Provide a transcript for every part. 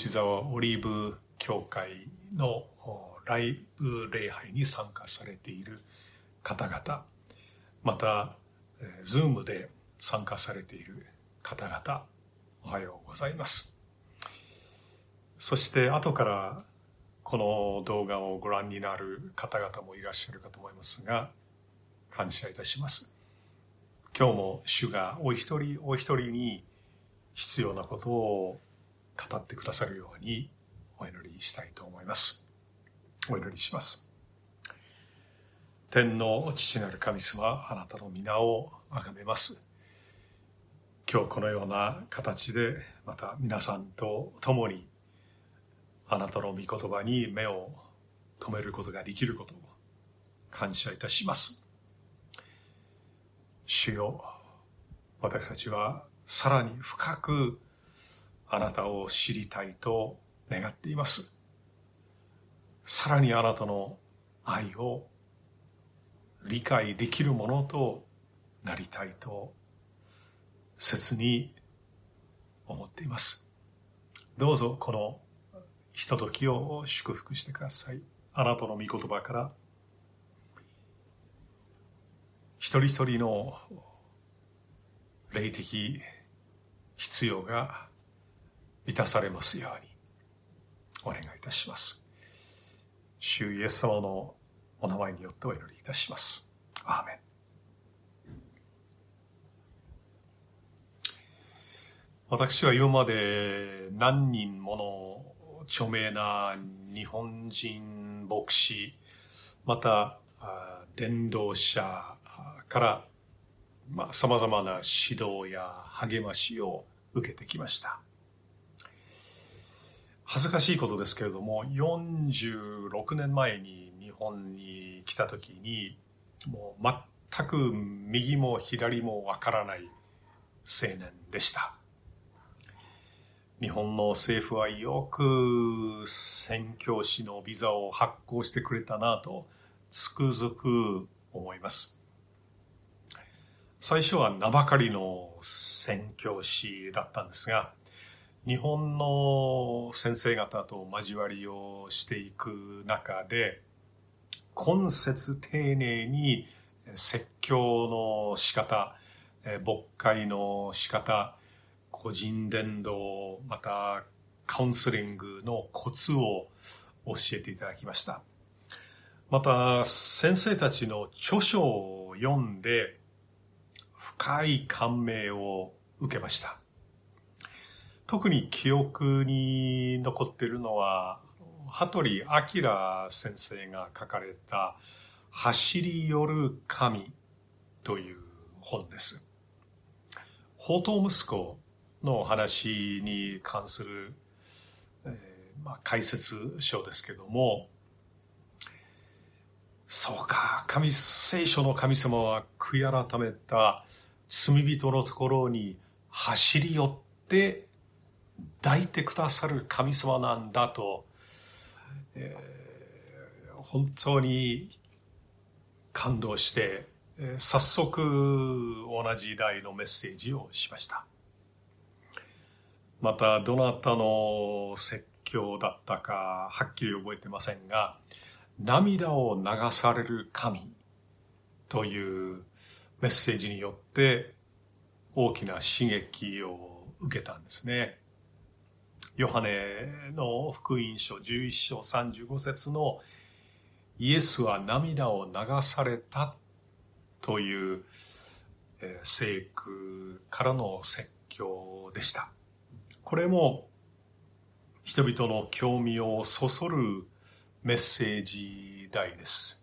内沢オリーブ教会のライブ礼拝に参加されている方々、また、ズームで参加されている方々、おはようございます。そして後からこの動画をご覧になる方々もいらっしゃるかと思いますが、感謝いたします。今日も主がお一人お一人に必要なことを語ってくださるようにお祈りしたいと思います。お祈りします。天の父なる神様、あなたの皆を崇めます。今日このような形でまた皆さんと共にあなたの御言葉に目を留めることができることを感謝いたします。主よ、私たちはさらに深くあなたを知りたいと願っています。さらにあなたの愛を理解できるものとなりたいと切に思っています。どうぞこのひとときを祝福してください。あなたの御言葉から一人一人の霊的必要が満たされますようにお願いいたします。主イエス様のお名前によってお祈りいたします。アーメン。私は今まで何人もの著名な日本人牧師、また伝道者からさまざ、まな指導や励ましを受けてきました。恥ずかしいことですけれども、46年前に日本に来た時に、もう全く右も左もわからない青年でした。日本の政府はよく宣教師のビザを発行してくれたなとつくづく思います。最初は名ばかりの宣教師だったんですが、日本の先生方と交わりをしていく中で、今節丁寧に説教の仕方、牧会の仕方、個人伝道、またカウンセリングのコツを教えていただきました。また先生たちの著書を読んで深い感銘を受けました。特に記憶に残っているのは、羽鳥明先生が書かれた走り寄る神という本です。宝刀息子の話に関する、えーまあ、解説書ですけども、そうか、神、聖書の神様は悔い改めた罪人のところに走り寄って抱いてくださる神様なんだと、えー、本当に感動して、えー、早速同じ題のメッセージをしました。また、どなたの説教だったかはっきり覚えてませんが、涙を流される神というメッセージによって大きな刺激を受けたんですね。ヨハネの福音書11章35節のイエスは涙を流されたという聖句からの説教でした。これも人々の興味をそそるメッセージ題です。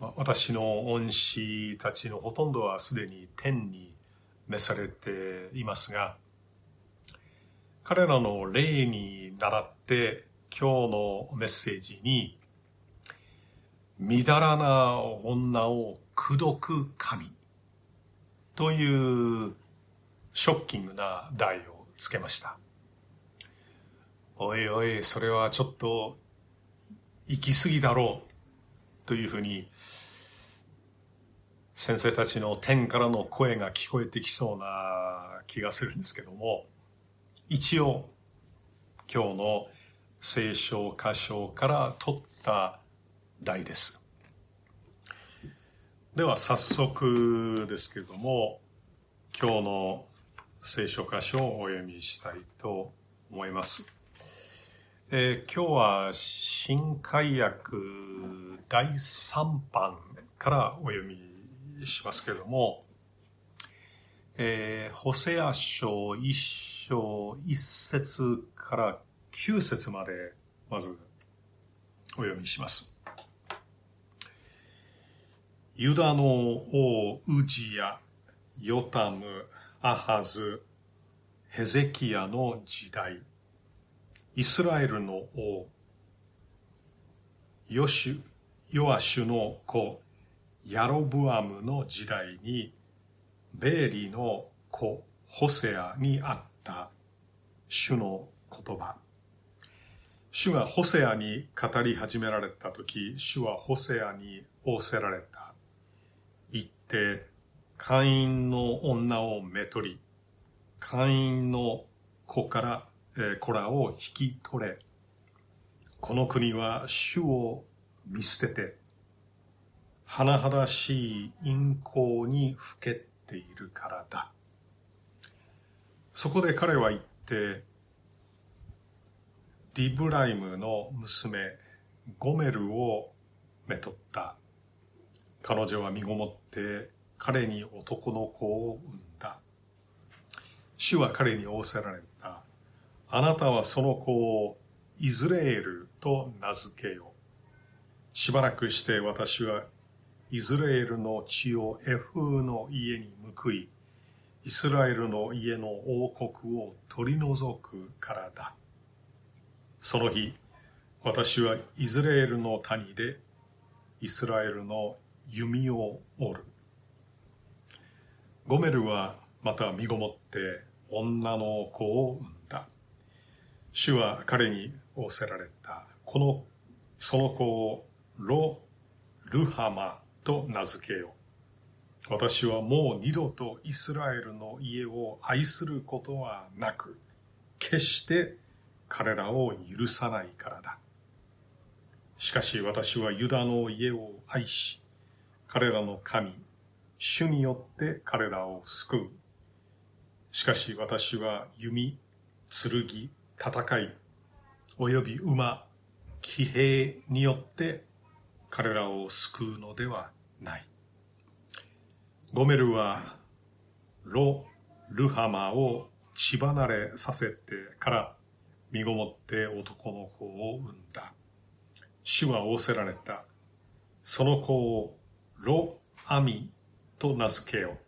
私の恩師たちのほとんどはすでに天に召されていますが、彼らの例に倣って今日のメッセージに、みだらな女を口説く神というショッキングな題をつけました。おいおい、それはちょっと行き過ぎだろうというふうに先生たちの天からの声が聞こえてきそうな気がするんですけども一応今日の聖書箇所から取った題です。では早速ですけれども今日の聖書箇所をお読みしたいと思います。えー、今日は新海訳第3版からお読みしますけれども、えー、ホセア書1章1節から9節までまずお読みします。ユダの王ウジヤ、ヨタム、アハズ、ヘゼキヤの時代、イスラエルの王、ヨシュ、ヨアシュの子、ヤロブアムの時代に、ベーリの子、ホセアにあったた主の言葉。主がホセアに語り始められた時、主はホセアに仰せられた。言って、会員の女をめとり、会員の子から、えー、子らを引き取れ。この国は主を見捨てて、甚だしい陰行にふけているからだ。そこで彼は言って、ディブライムの娘、ゴメルをめとった。彼女は身ごもって彼に男の子を産んだ。主は彼に仰せられた。あなたはその子をイズレールと名付けよ。しばらくして私はイズレールの血をエフーの家に報い、イスラエルの家の王国を取り除くからだ。その日、私はイズレールの谷でイスラエルの弓を折る。ゴメルはまた身ごもって女の子を産んだ。主は彼に仰せられた。この、その子をロ・ルハマと名付けよう。私はもう二度とイスラエルの家を愛することはなく、決して彼らを許さないからだ。しかし私はユダの家を愛し、彼らの神、主によって彼らを救う。しかし私は弓、剣、戦い、及び馬、騎兵によって彼らを救うのではない。ゴメルはロ・ルハマを血離れさせてから身ごもって男の子を産んだ。主は仰せられた。その子をロ・アミと名付けよう。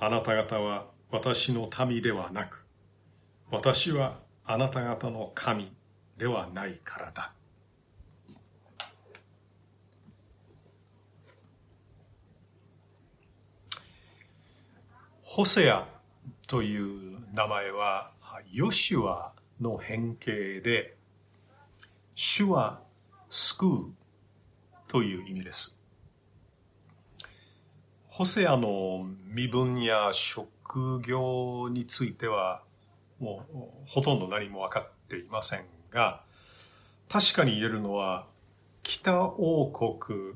あなた方は私の民ではなく、私はあなた方の神ではないからだ。ホセアという名前はヨシュアの変形で主は救うという意味です。ホセアの身分や職業についてはもうほとんど何も分かっていませんが確かに言えるのは北王国、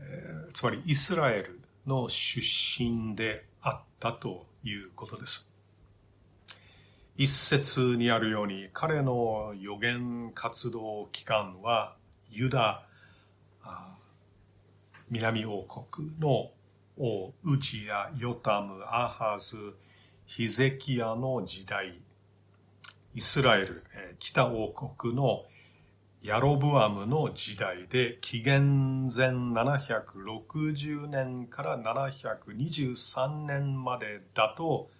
えー、つまりイスラエルの出身であったということです。一節にあるように彼の予言活動期間はユダ南王国の王ウチヤ、ヨタム、アハズ、ヒゼキヤの時代、イスラエル、北王国のヤロブアムの時代で紀元前760年から723年までだと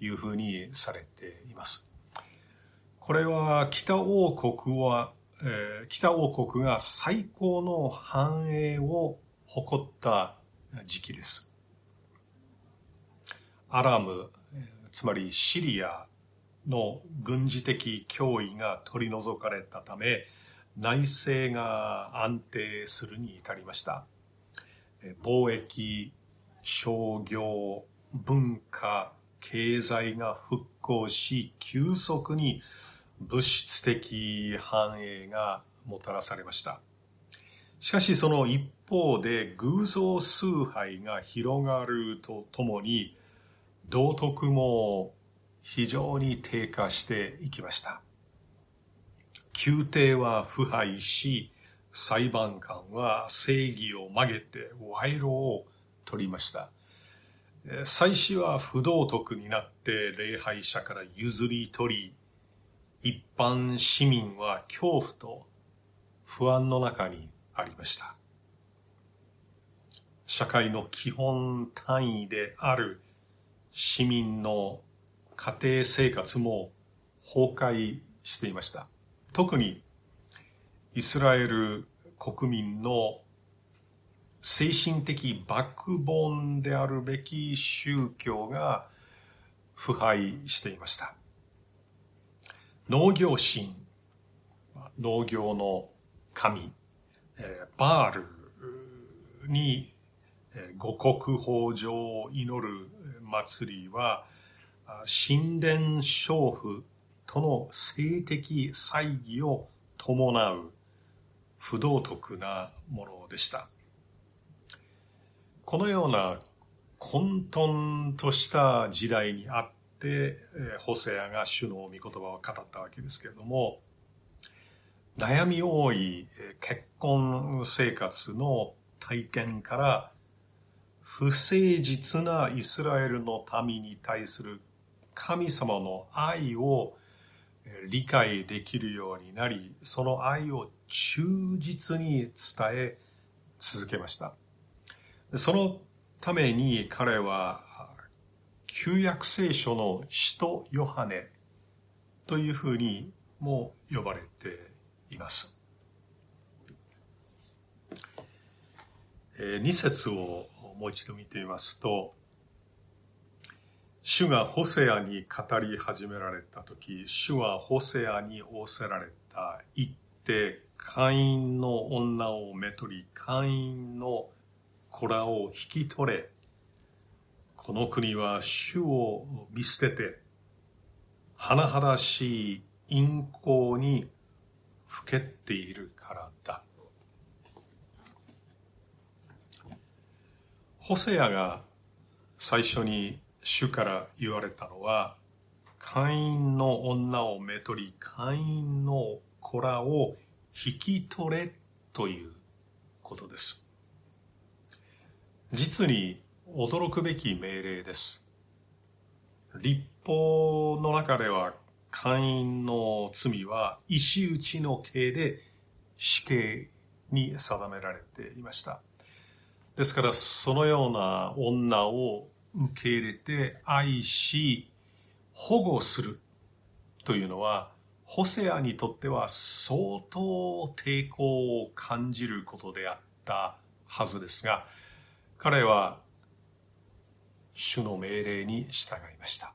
いうふうにされています。これは北王国は、えー、北王国が最高の繁栄を誇った時期です。アラム、つまりシリアの軍事的脅威が取り除かれたため、内政が安定するに至りました。貿易、商業、文化、経済が復興し、急速に物質的繁栄がもたらされました。しかしその一方で偶像崇拝が広がるとともに道徳も非常に低下していきました。宮廷は腐敗し、裁判官は正義を曲げて賄賂を取りました。祭司は不道徳になって礼拝者から譲り取り、一般市民は恐怖と不安の中にありました。社会の基本単位である市民の家庭生活も崩壊していました。特にイスラエル国民の精神的バックボーンであるべき宗教が腐敗していました。農業神、農業の神、バールに五穀豊穣を祈る祭りは神殿娼婦との性的猜疑を伴う不道徳なものでした。このような混沌とした時代にあって、ホセアが主の御言葉を語ったわけですけれども、悩み多い結婚生活の体験から不誠実なイスラエルの民に対する神様の愛を理解できるようになり、その愛を忠実に伝え続けました。そのために彼は旧約聖書の使徒ヨハネというふうにも呼ばれています。2節をもう一度見てみますと、主がホセアに語り始められた時、主はホセアに仰せられた。言って、会員の女をめとり、会員の子らを引き取れ。この国は主を見捨てて、甚だしい陰行にふけっているからだ。ホセアが最初に主から言われたのは、会員の女をめとり、会員の子らを引き取れということです。実に驚くべき命令です。立法の中では会員の罪は石打ちの刑で死刑に定められていました。ですからそのような女を受け入れて愛し保護するというのはホセアにとっては相当抵抗を感じることであったはずですが彼は主の命令に従いました。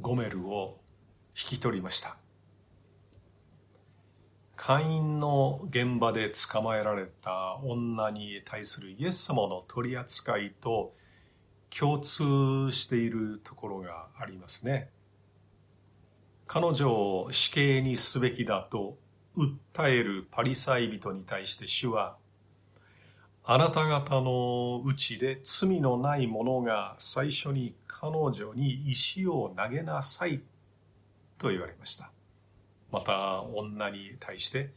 ゴメルを引き取りました。会員の現場で捕まえられた女に対するイエス様の取り扱いと共通しているところがありますね。彼女を死刑にすべきだと訴えるパリサイ人に対して主はあなた方のうちで罪のない者が最初に彼女に石を投げなさいと言われました。また女に対して、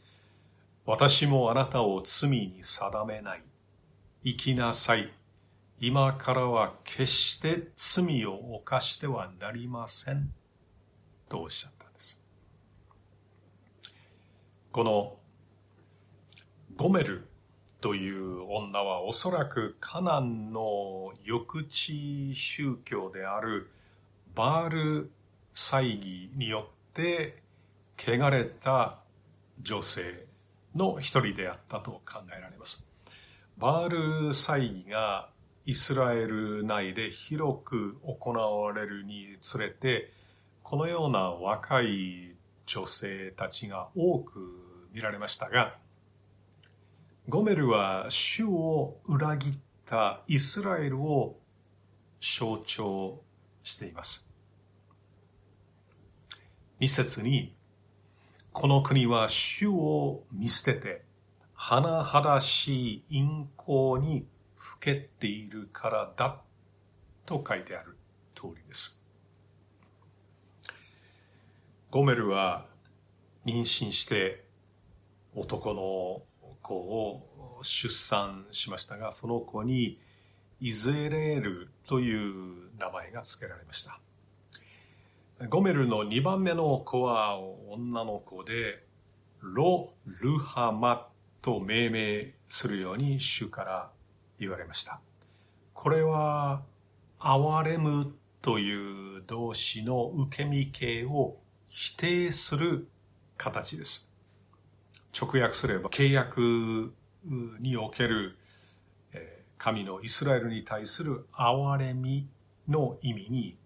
私もあなたを罪に定めない。生きなさい。今からは決して罪を犯してはなりません。とおっしゃったんです。このゴメルという女はおそらくカナンの抑地宗教であるバール祭儀によって汚れた女性の一人であったと考えられます。バール祭儀がイスラエル内で広く行われるにつれて、このような若い女性たちが多く見られましたが、ゴメルは主を裏切ったイスラエルを象徴しています。二節に、この国は主を見捨てて、甚だしい陰行にふけているからだと書いてある通りです。ゴメルは妊娠して男の子を出産しましたが、その子にイズエレールという名前が付けられました。ゴメルの2番目の子は女の子で、ロ・ルハマと命名するように主から言われました。これは、憐れむという動詞の受け身形を否定する形です。直訳すれば契約における神のイスラエルに対する憐れみの意味に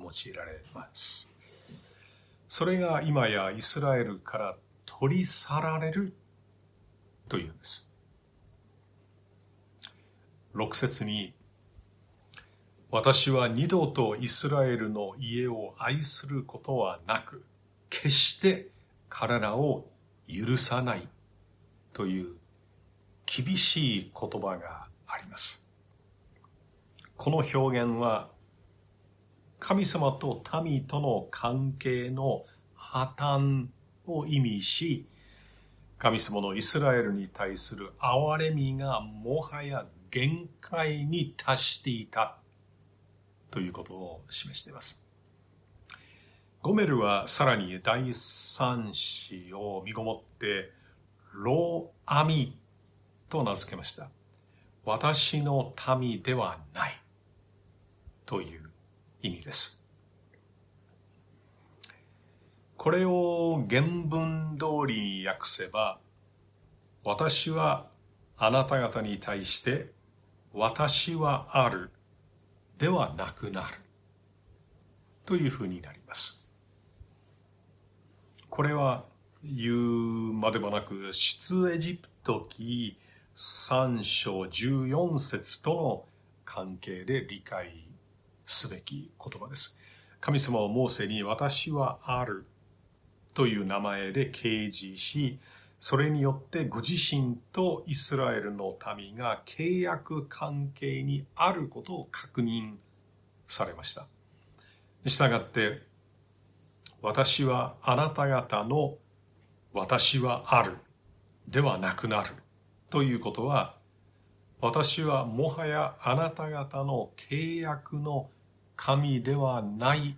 用いられます。それが今やイスラエルから取り去られるというんです。6節に私は二度とイスラエルの家を愛することはなく、決して彼らを許さないという厳しい言葉があります。この表現は神様と民との関係の破綻を意味し、神様のイスラエルに対する憐れみがもはや限界に達していたということを示しています。ゴメルはさらに第三子を身ごもってローアミと名付けました。私の民ではないという意味です。これを原文通りに訳せば、私はあなた方に対して私はあるではなくなるというふうになります。これは言うまでもなく、出エジプト記3章14節との関係で理解すべき言葉です。神様はモーセに私はあるという名前で掲示し、それによってご自身とイスラエルの民が契約関係にあることを確認されました。したがって、私はあなた方の私はあるではなくなるということは、私はもはやあなた方の契約の神ではない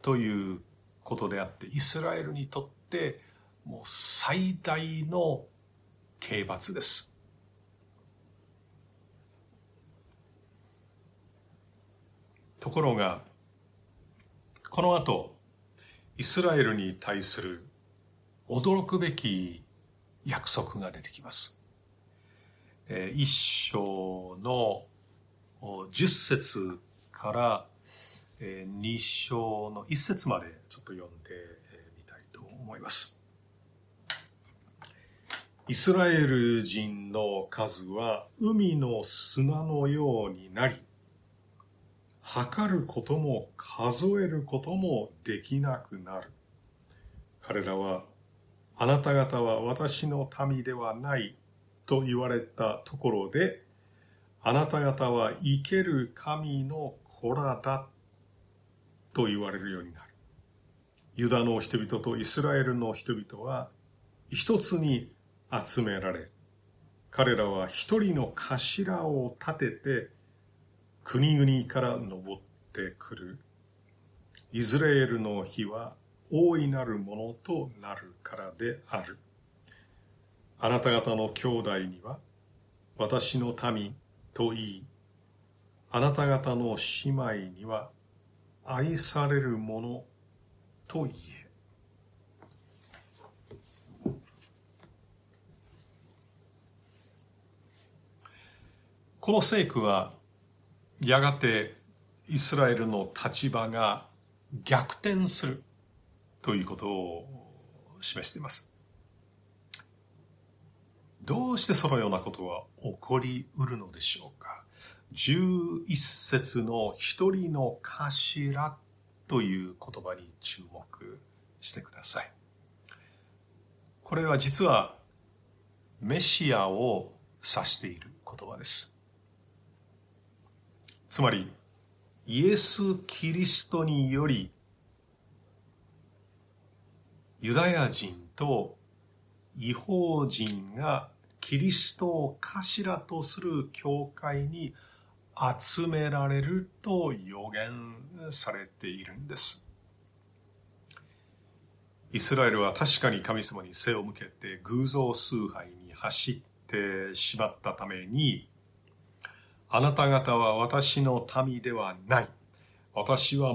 ということであって、イスラエルにとってもう最大の刑罰です。ところが、この後、イスラエルに対する驚くべき約束が出てきます。一章の十節から二章の一節までちょっと読んでみたいと思います。イスラエル人の数は海の砂のようになり、測ることも数えることもできなくなる。彼らは、あなた方は私の民ではないと言われたところで、あなた方は生ける神の子らだと言われるようになる。ユダの人々とイスラエルの人々は一つに集められ、彼らは一人の頭を立てて国々から登ってくる。イスラエルの日は大いなるものとなるからである。あなた方の兄弟には、私の民と言い、あなた方の姉妹には、愛されるものと言え。この聖句はやがてイスラエルの立場が逆転するということを示しています。どうしてそのようなことが起こりうるのでしょう11節の一人の頭という言葉に注目してください。これは実はメシアを指している言葉です。つまり、イエス・キリストにより、ユダヤ人と違法人がキリストを頭とする教会に集められると予言されているんです。イスラエルは確かに神様に背を向けて偶像崇拝に走ってしまったために、あなた方は私の民ではない。私は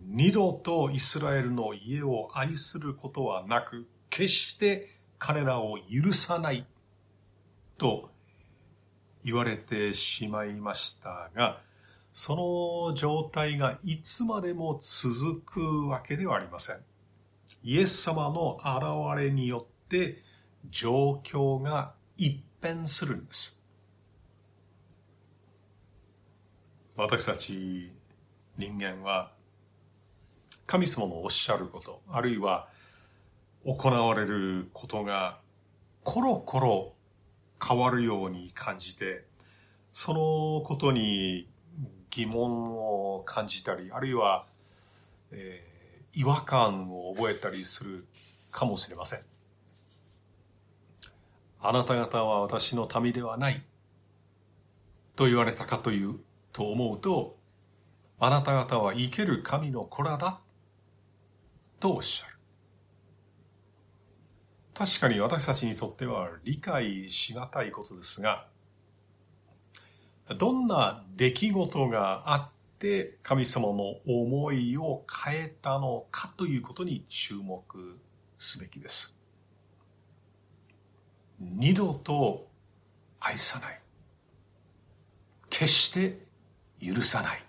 二度とイスラエルの家を愛することはなく、決して彼らを許さないと言われてしまいましたが、その状態がいつまでも続くわけではありません。イエス様の現れによって状況が一変するんです。私たち人間は神様のおっしゃること、あるいは行われることがコロコロ変わるように感じて、そのことに疑問を感じたり、あるいは、えー、違和感を覚えたりするかもしれません。あなた方は私の民ではない。と言われたかという、と思うと、あなた方は生ける神の子らだ。とおっしゃる。確かに私たちにとっては理解しがたいことですが、どんな出来事があって神様の思いを変えたのかということに注目すべきです。二度と愛さない。決して許さない。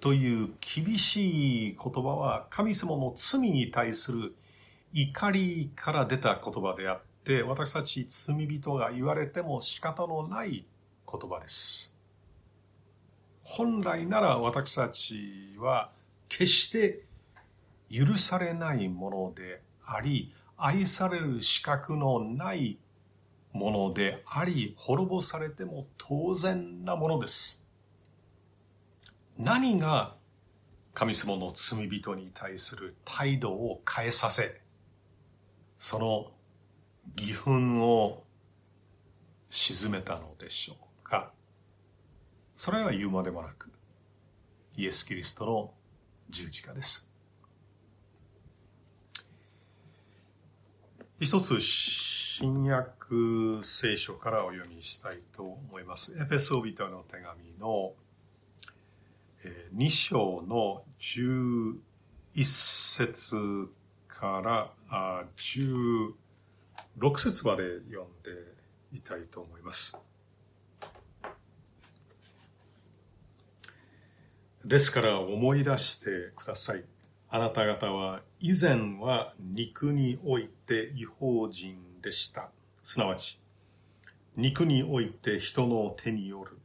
という厳しい言葉は神様の罪に対する怒りから出た言葉であって、私たち罪人が言われても仕方のない言葉です。本来なら私たちは決して許されないものであり、愛される資格のないものであり、滅ぼされても当然なものです。何が神様の罪人に対する態度を変えさせ、その義憤を沈めたのでしょうか。それは言うまでもなくイエス・キリストの十字架です。一つ新約聖書からお読みしたいと思います。エペソビトの手紙の2章の11節から16節まで読んでいたいと思います。ですから思い出してください。あなた方は以前は肉において違法人でした。すなわち、肉において人の手による、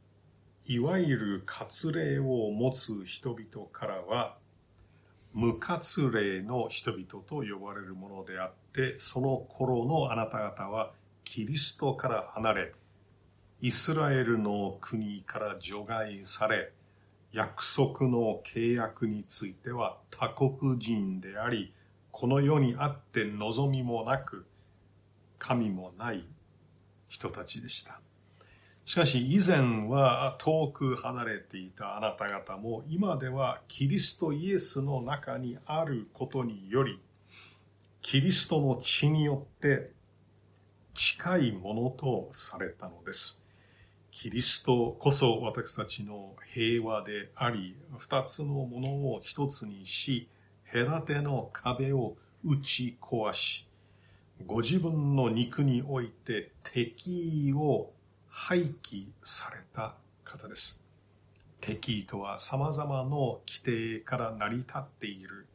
いわゆる割礼を持つ人々からは、無活霊の人々と呼ばれるものであって、その頃のあなた方はキリストから離れ、イスラエルの国から除外され、約束の契約については他国人であり、この世にあって望みもなく、神もない人たちでした。しかし以前は遠く離れていたあなた方も今ではキリストイエスの中にあることによりキリストの血によって近いものとされたのです。キリストこそ私たちの平和であり、二つのものを一つにし、隔ての壁を打ち壊し、ご自分の肉において敵意を廃棄された方です。敵意とは様々な規定から成り立っている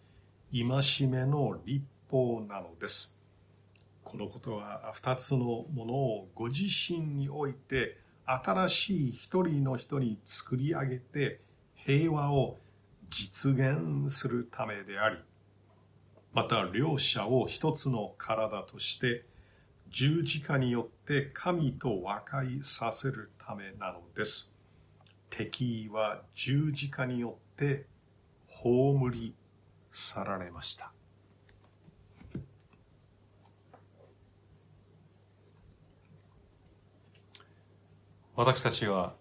戒めの立法なのです。このことは二つのものをご自身において新しい一人の人に作り上げて平和を実現するためであり、また両者を一つの体として十字架によって神と和解させるためなのです。敵は十字架によって葬り去られました。私たちは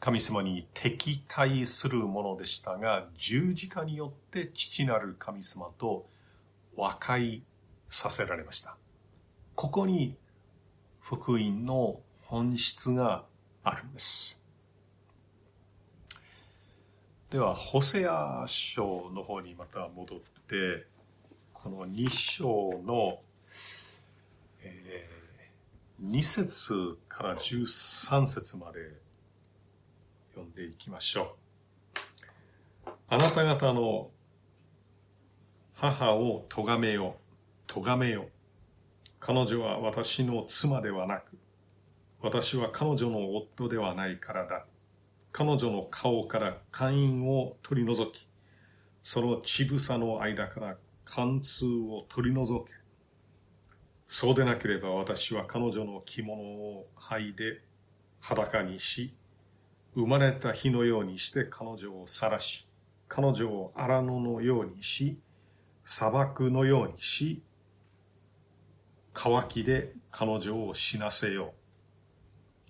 神様に敵対するものでしたが十字架によって父なる神様と和解させられましたここに福音の本質があるんです。ではホセア書の方にまた戻ってこの2章の、えー、2節から13節まで読んでいきましょう。あなた方の母を咎めよ、咎めよ。彼女は私の妻ではなく、私は彼女の夫ではないからだ。彼女の顔から会員を取り除き、その乳房の間から貫通を取り除け。そうでなければ私は彼女の着物を剥いで裸にし、生まれた日のようにして彼女を晒し、彼女を荒野のようにし、砂漠のようにし、乾きで彼女を死なせよ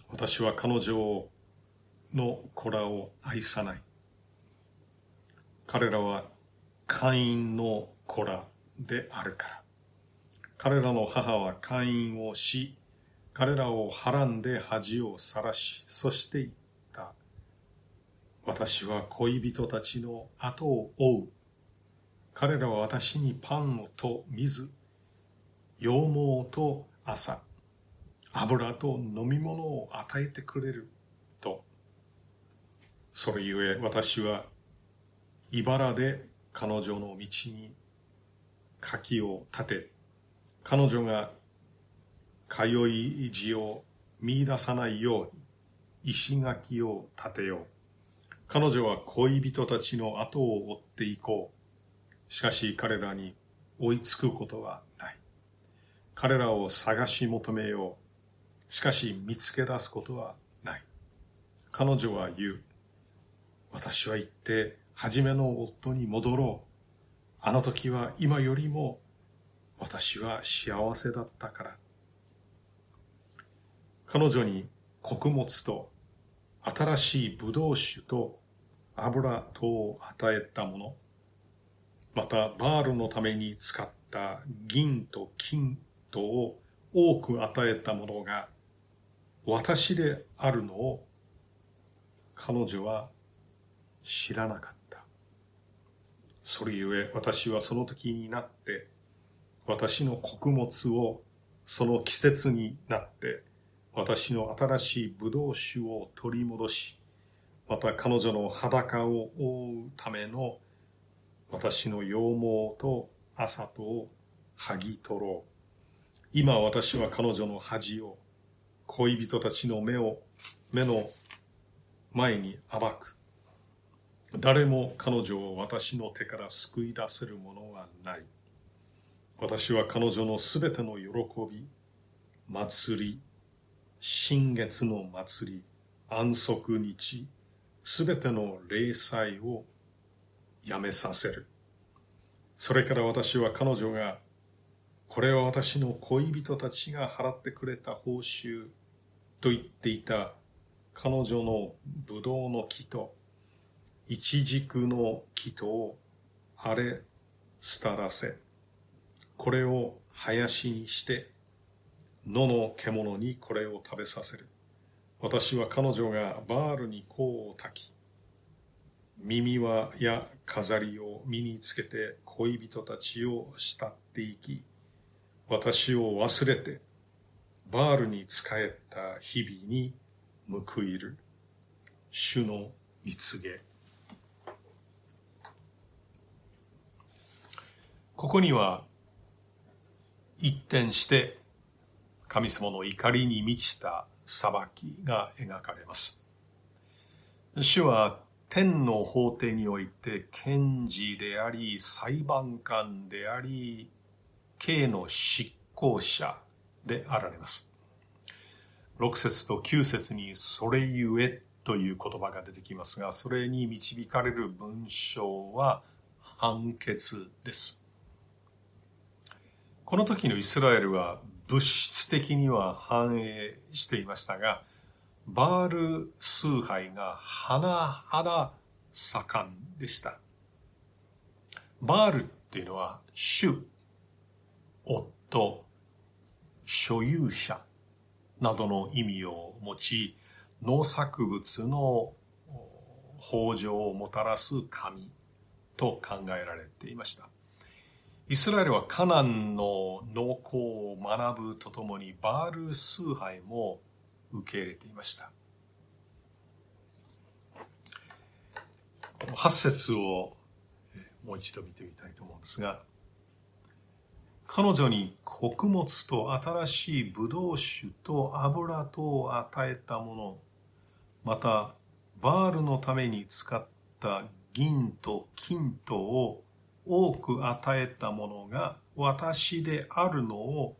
う。私は彼女の子らを愛さない。彼らは会員の子らであるから。彼らの母は会員をし、彼らをはらんで恥をさらし、そして言った。私は恋人たちの後を追う。彼らは私にパンをと水、羊毛と朝、油と飲み物を与えてくれると。それゆえ私は茨で彼女の道に柿を立て、彼女が通い地を見出さないように石垣を立てよう。彼女は恋人たちの後を追っていこう。しかし彼らに追いつくことは。彼らを探し求めよう。しかし見つけ出すことはない。彼女は言う。私は行って初めの夫に戻ろう。あの時は今よりも私は幸せだったから。彼女に穀物と新しいブドウ酒と油とを与えたもの。またバールのために使った銀と金とを多く与えたものが私であるのを彼女は知らなかった。それゆえ私はその時になって私の穀物をその季節になって私の新しいブドウ酒を取り戻しまた彼女の裸を覆うための私の羊毛と朝とを剥ぎ取ろう。今私は彼女の恥を、恋人たちの目を、目の前に暴く。誰も彼女を私の手から救い出せるものはない。私は彼女のすべての喜び、祭り、新月の祭り、安息日、すべての礼祭をやめさせる。それから私は彼女が、これは私の恋人たちが払ってくれた報酬と言っていた彼女のブドウの木と、イチジクの木とを荒れ廃らせ、これを林にして、野の獣にこれを食べさせる。私は彼女がバールに香を焚き、耳輪や飾りを身につけて恋人たちを慕っていき、私を忘れてバールに仕えた日々に報いる主の蜜げ。ここには一転して神様の怒りに満ちた裁きが描かれます。主は天の法廷において検事であり、裁判官であり、刑の執行者であられます。6節と9節にそれゆえという言葉が出てきますが、それに導かれる文章は判決です。この時のイスラエルは物質的には繁栄していましたが、バール崇拝が甚だ盛んでした。バールっていうのは主、夫、所有者などの意味を持ち、農作物の豊穣をもたらす神と考えられていました。イスラエルはカナンの農耕を学ぶとともにバール崇拝も受け入れていました。8節をもう一度見てみたいと思うんですが、彼女に穀物と新しいブドウ酒と油とを与えたもの、またバールのために使った銀と金とを多く与えたものが私であるのを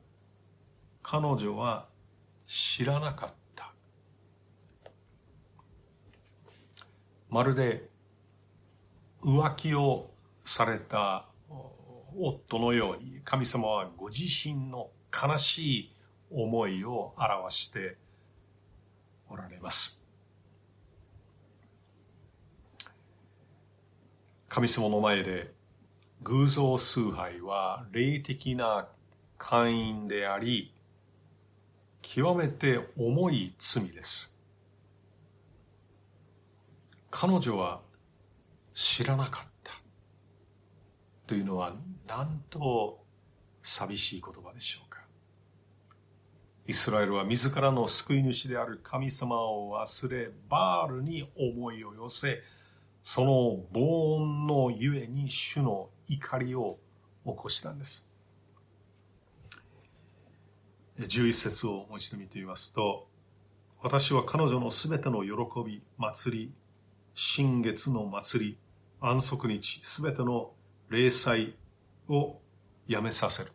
彼女は知らなかった。まるで浮気をされた夫のように神様はご自身の悲しい思いを表しておられます。神様の前で偶像崇拝は霊的な会員であり、極めて重い罪です。彼女は知らなかったというのはなんと寂しい言葉でしょうか。イスラエルは自らの救い主である神様を忘れ、バールに思いを寄せ、その防音のゆえに主の怒りを起こしたんです。11節をもう一度見てみますと、私は彼女のすべての喜び、祭り、新月の祭り、安息日、すべての礼祭をやめさせる。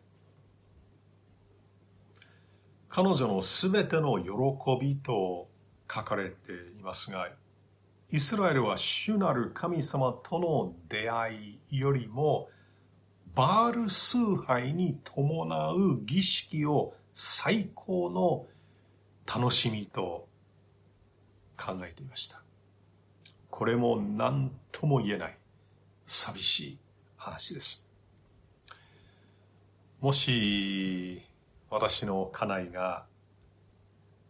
彼女のすべての喜びと書かれていますが、イスラエルは主なる神様との出会いよりも、バール崇拝に伴う儀式を最高の楽しみと考えていました。これも何とも言えない寂しい話です。もし私の家内が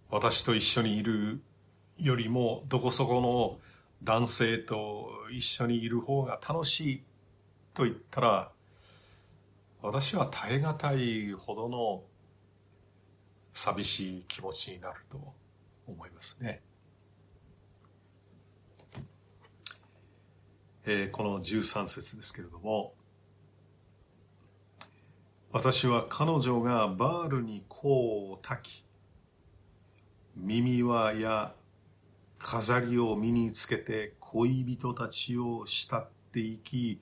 私と一緒にいるよりもどこそこの男性と一緒にいる方が楽しいと言ったら私は耐え難いほどの寂しい気持ちになると思いますね。えー、この13節ですけれども、私は彼女がバールに香を焚き、耳輪や飾りを身につけて恋人たちを慕っていき、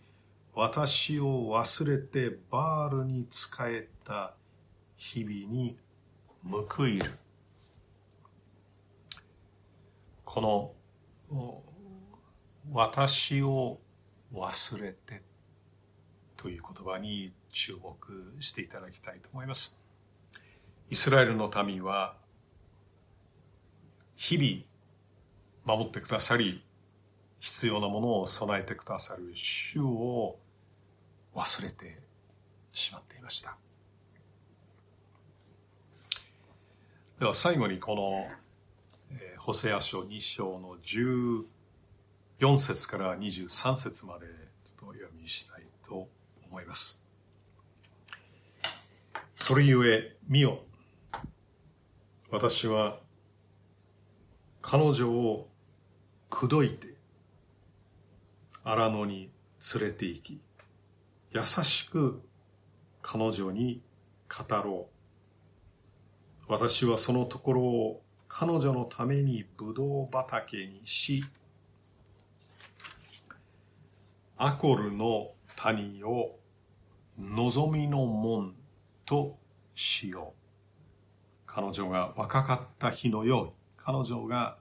私を忘れてバールに仕えた日々に報いる。この私を忘れてという言葉に注目していただきたいと思います。イスラエルの民は日々守ってくださり必要なものを備えてくださる主を忘れてしまっていました。では最後にこの、え、ホセア書2章の14節から23節までちょっとお読みしたいと思います。思いますそれゆえ、見よ。私は彼女を口説いて荒野に連れて行き、優しく彼女に語ろう。私はそのところを彼女のためにブドウ畑にし、アコルの谷を望みの門としよう。彼女が若かった日のように、彼女が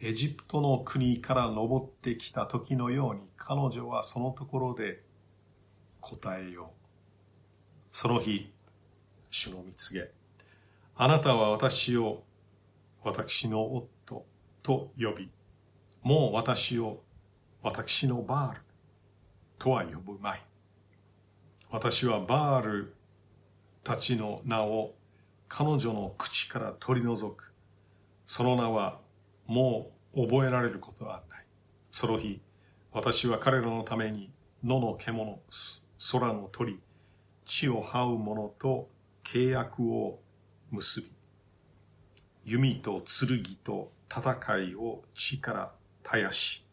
エジプトの国から登ってきた時のように、彼女はそのところで答えよう。その日、主の見告げ。あなたは私を私の夫と呼び、もう私を私のバールとは呼ぶまい。私はバールたちの名を彼女の口から取り除く。その名はもう覚えられることはない。その日、私は彼らのために野の獣、空の鳥、地を這う者と契約を結び、弓と剣と戦いを地から絶やし、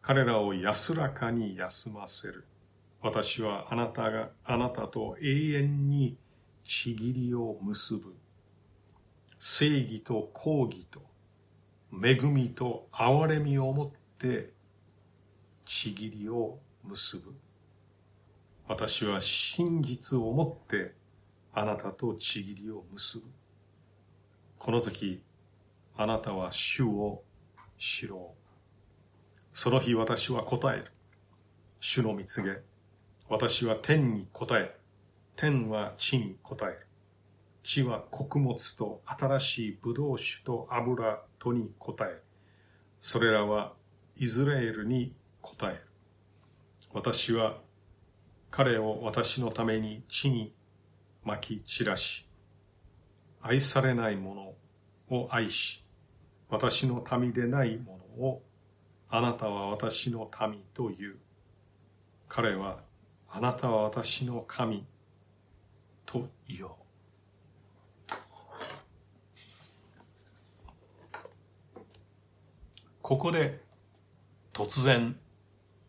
彼らを安らかに休ませる。私はあなたが、あなたと永遠にちぎりを結ぶ。正義と公義と恵みと憐れみをもってちぎりを結ぶ。私は真実をもってあなたとちぎりを結ぶ。この時、あなたは主を知ろう。その日私は答える。主の蜜げ。私は天に答え、天は地に答え。地は穀物と新しいブドウ酒と油とに答え、それらはイスラエルに答える。私は彼を私のために地に巻き散らし、愛されないものを愛し、私の民でないものをあなたは私の民と言う。彼はあなたは私の神と言おう。ここで突然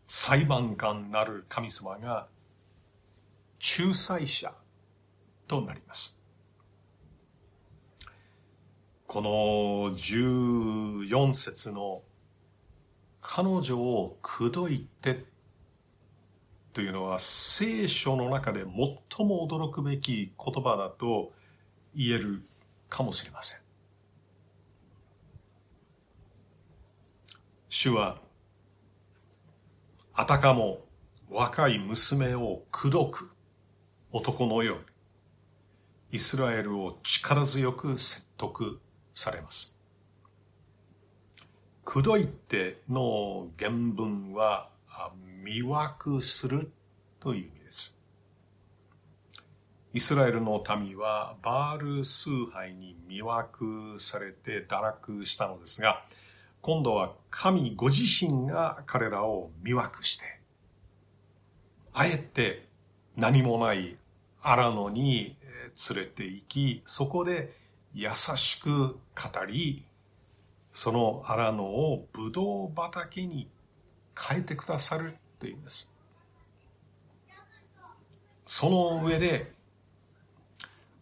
裁判官なる神様が仲裁者となります。この14節の彼女を口説いてというのは聖書の中で最も驚くべき言葉だと言えるかもしれません。主はあたかも若い娘を口説く男のようにイスラエルを力強く説得されます。口説いての原文は魅惑するという意味です。イスラエルの民はバール崇拝に魅惑されて堕落したのですが、今度は神ご自身が彼らを魅惑して、あえて何もない荒野に連れて行き、そこで優しく語り、その荒野をブドウ畑に変えてくださるというんです。その上で、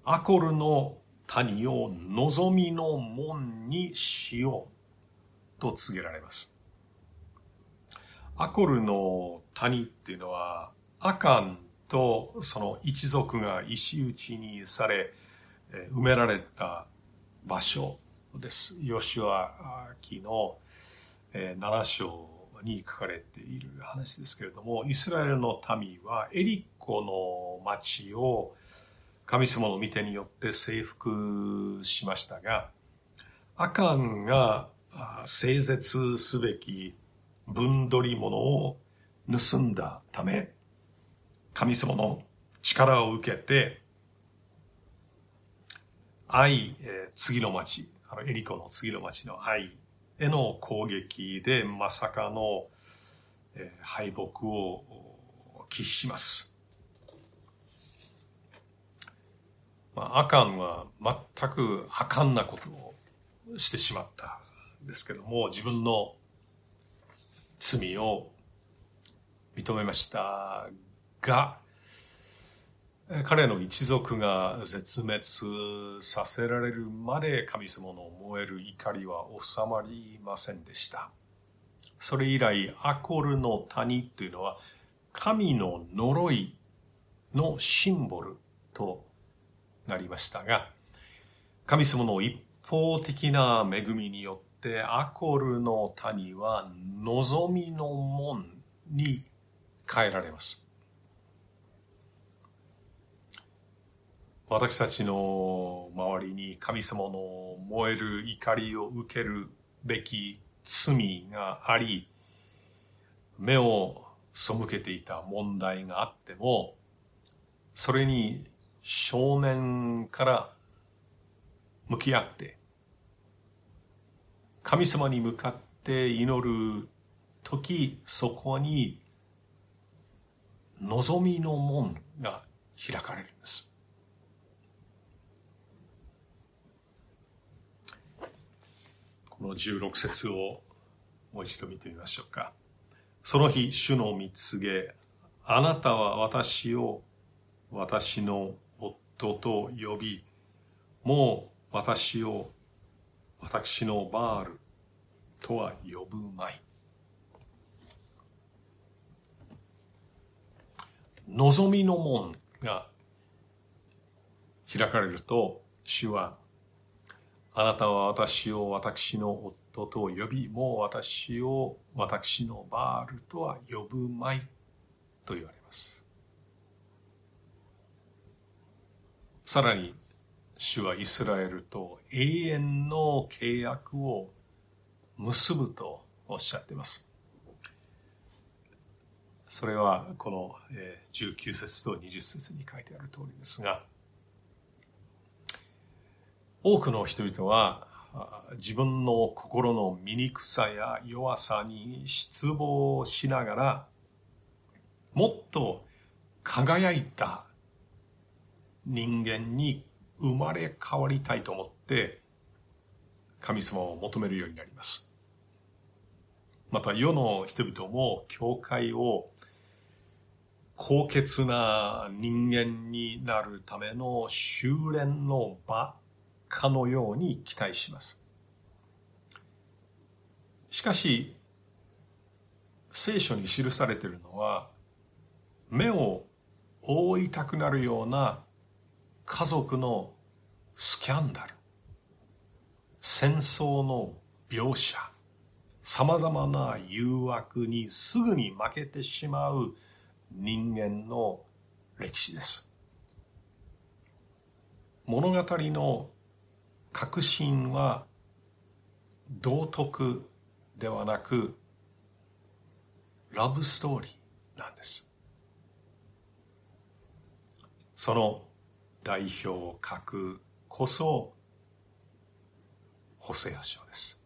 アコルの谷を望みの門にしよう。と告げられます。アコルの谷っていうのは、アカンとその一族が石打ちにされ、埋められた場所です。ヨシュア記の7章に書かれている話ですけれども、イスラエルの民はエリコの町を神様の御手によって征服しましたが、アカンが整絶すべき分取り物を盗んだため、神様の力を受けて、愛、え、次の町、あのエリコの次の町の愛への攻撃でまさかの、敗北を喫します。まあ、アカンは全くあかんなことをしてしまったですけども、自分の罪を認めましたが、彼の一族が絶滅させられるまで神様の燃える怒りは収まりませんでした。それ以来、アコルの谷というのは神の呪いのシンボルとなりましたが、神様の一方的な恵みによってアコルの谷は望みの門に変えられます。私たちの周りに神様の燃える怒りを受けるべき罪があり、目を背けていた問題があっても、それに少年から向き合って、神様に向かって祈る時、そこに望みの門が開かれるんです。この16節をもう一度見てみましょうか。その日、主の見告げ、あなたは私を私の夫と呼び、もう私を私のバールとは呼ぶまい。望みの門が開かれると、主はあなたは私を私の夫と呼び、もう私を私のバールとは呼ぶまいと言われます。さらに、主はイスラエルと永遠の契約を結ぶとおっしゃっています。それはこの19節と20節に書いてある通りですが、多くの人々は自分の心の醜さや弱さに失望しながらもっと輝いた人間に生まれ変わりたいと思って神様を求めるようになります。また世の人々も教会を高潔な人間になるための修練の場かのように期待します。しかし、聖書に記されているのは、目を覆いたくなるような家族のスキャンダル、戦争の描写、様々な誘惑にすぐに負けてしまう人間の歴史です。物語の確信は道徳ではなくラブストーリーなんです。その代表格こそホセア書です。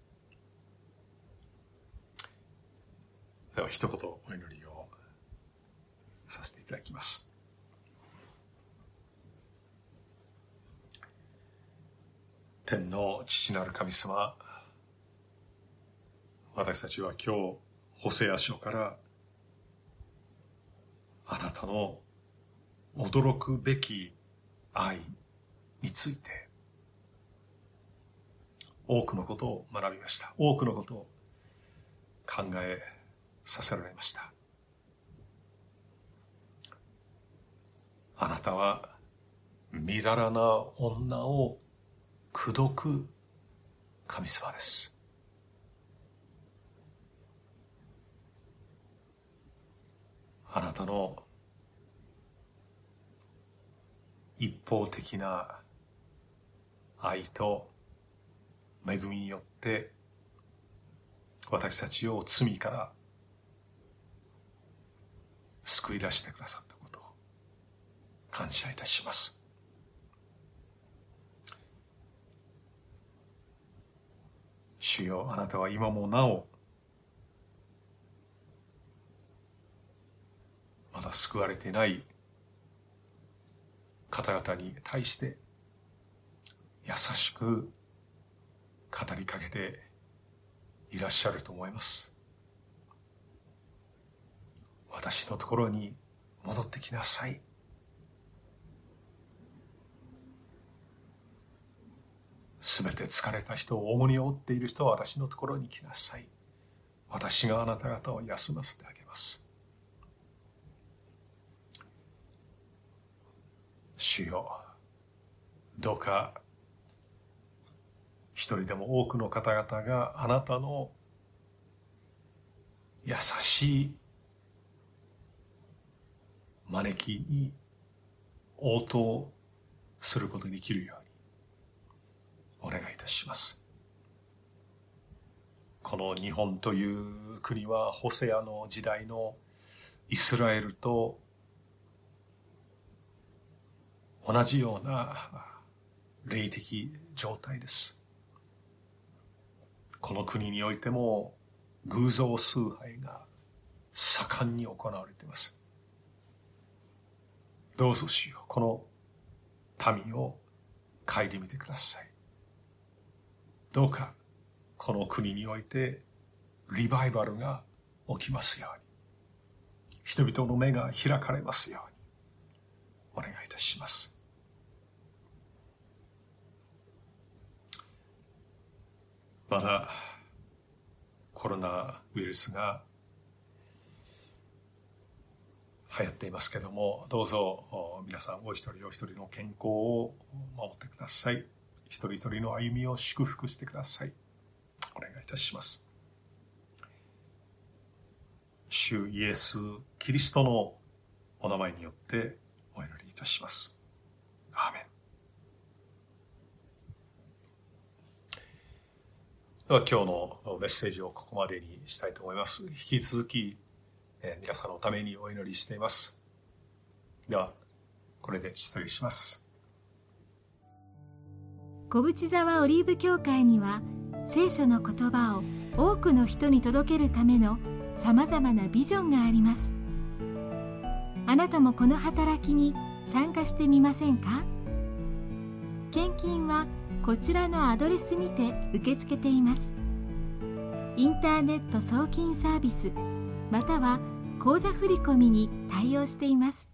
では一言お祈りをさせていただきます。天の父なる神様、私たちは今日、ホセア書から、あなたの驚くべき愛について、多くのことを学びました。多くのことを考えさせられました。あなたは、みだらな女を口説く神様です。あなたの一方的な愛と恵みによって私たちを罪から救い出してくださったことを感謝いたします。主よあなたは今もなおまだ救われてない方々に対して優しく語りかけていらっしゃると思います。私のところに戻ってきなさい。すべて疲れた人を重荷を負っている人は私のところに来なさい。私があなた方を休ませてあげます。主よ、どうか一人でも多くの方々があなたの優しい招きに応答することにできるようにお願いいたします。この日本という国はホセアの時代のイスラエルと同じような霊的状態です。この国においても偶像崇拝が盛んに行われています。どうぞしよう。この民を顧みてください。どうかこの国においてリバイバルが起きますように。人々の目が開かれますように。お願いいたします。まだコロナウイルスが流行っていますけどもどうぞ皆さんお一人お一人の健康を守ってください一人一人の歩みを祝福してくださいお願いいたします主イエス・キリストのお名前によってお祈りいたしますアーメンでは今日のメッセージをここまでにしたいと思います。引き続き、え、皆さんのためにお祈りしています。では、これで失礼します。小淵沢オリーブ教会には聖書の言葉を多くの人に届けるためのさまざまなビジョンがあります。あなたもこの働きに参加してみませんか？献金はこちらのアドレスにて受け付けています。インターネット送金サービスまたは口座振込に対応しています。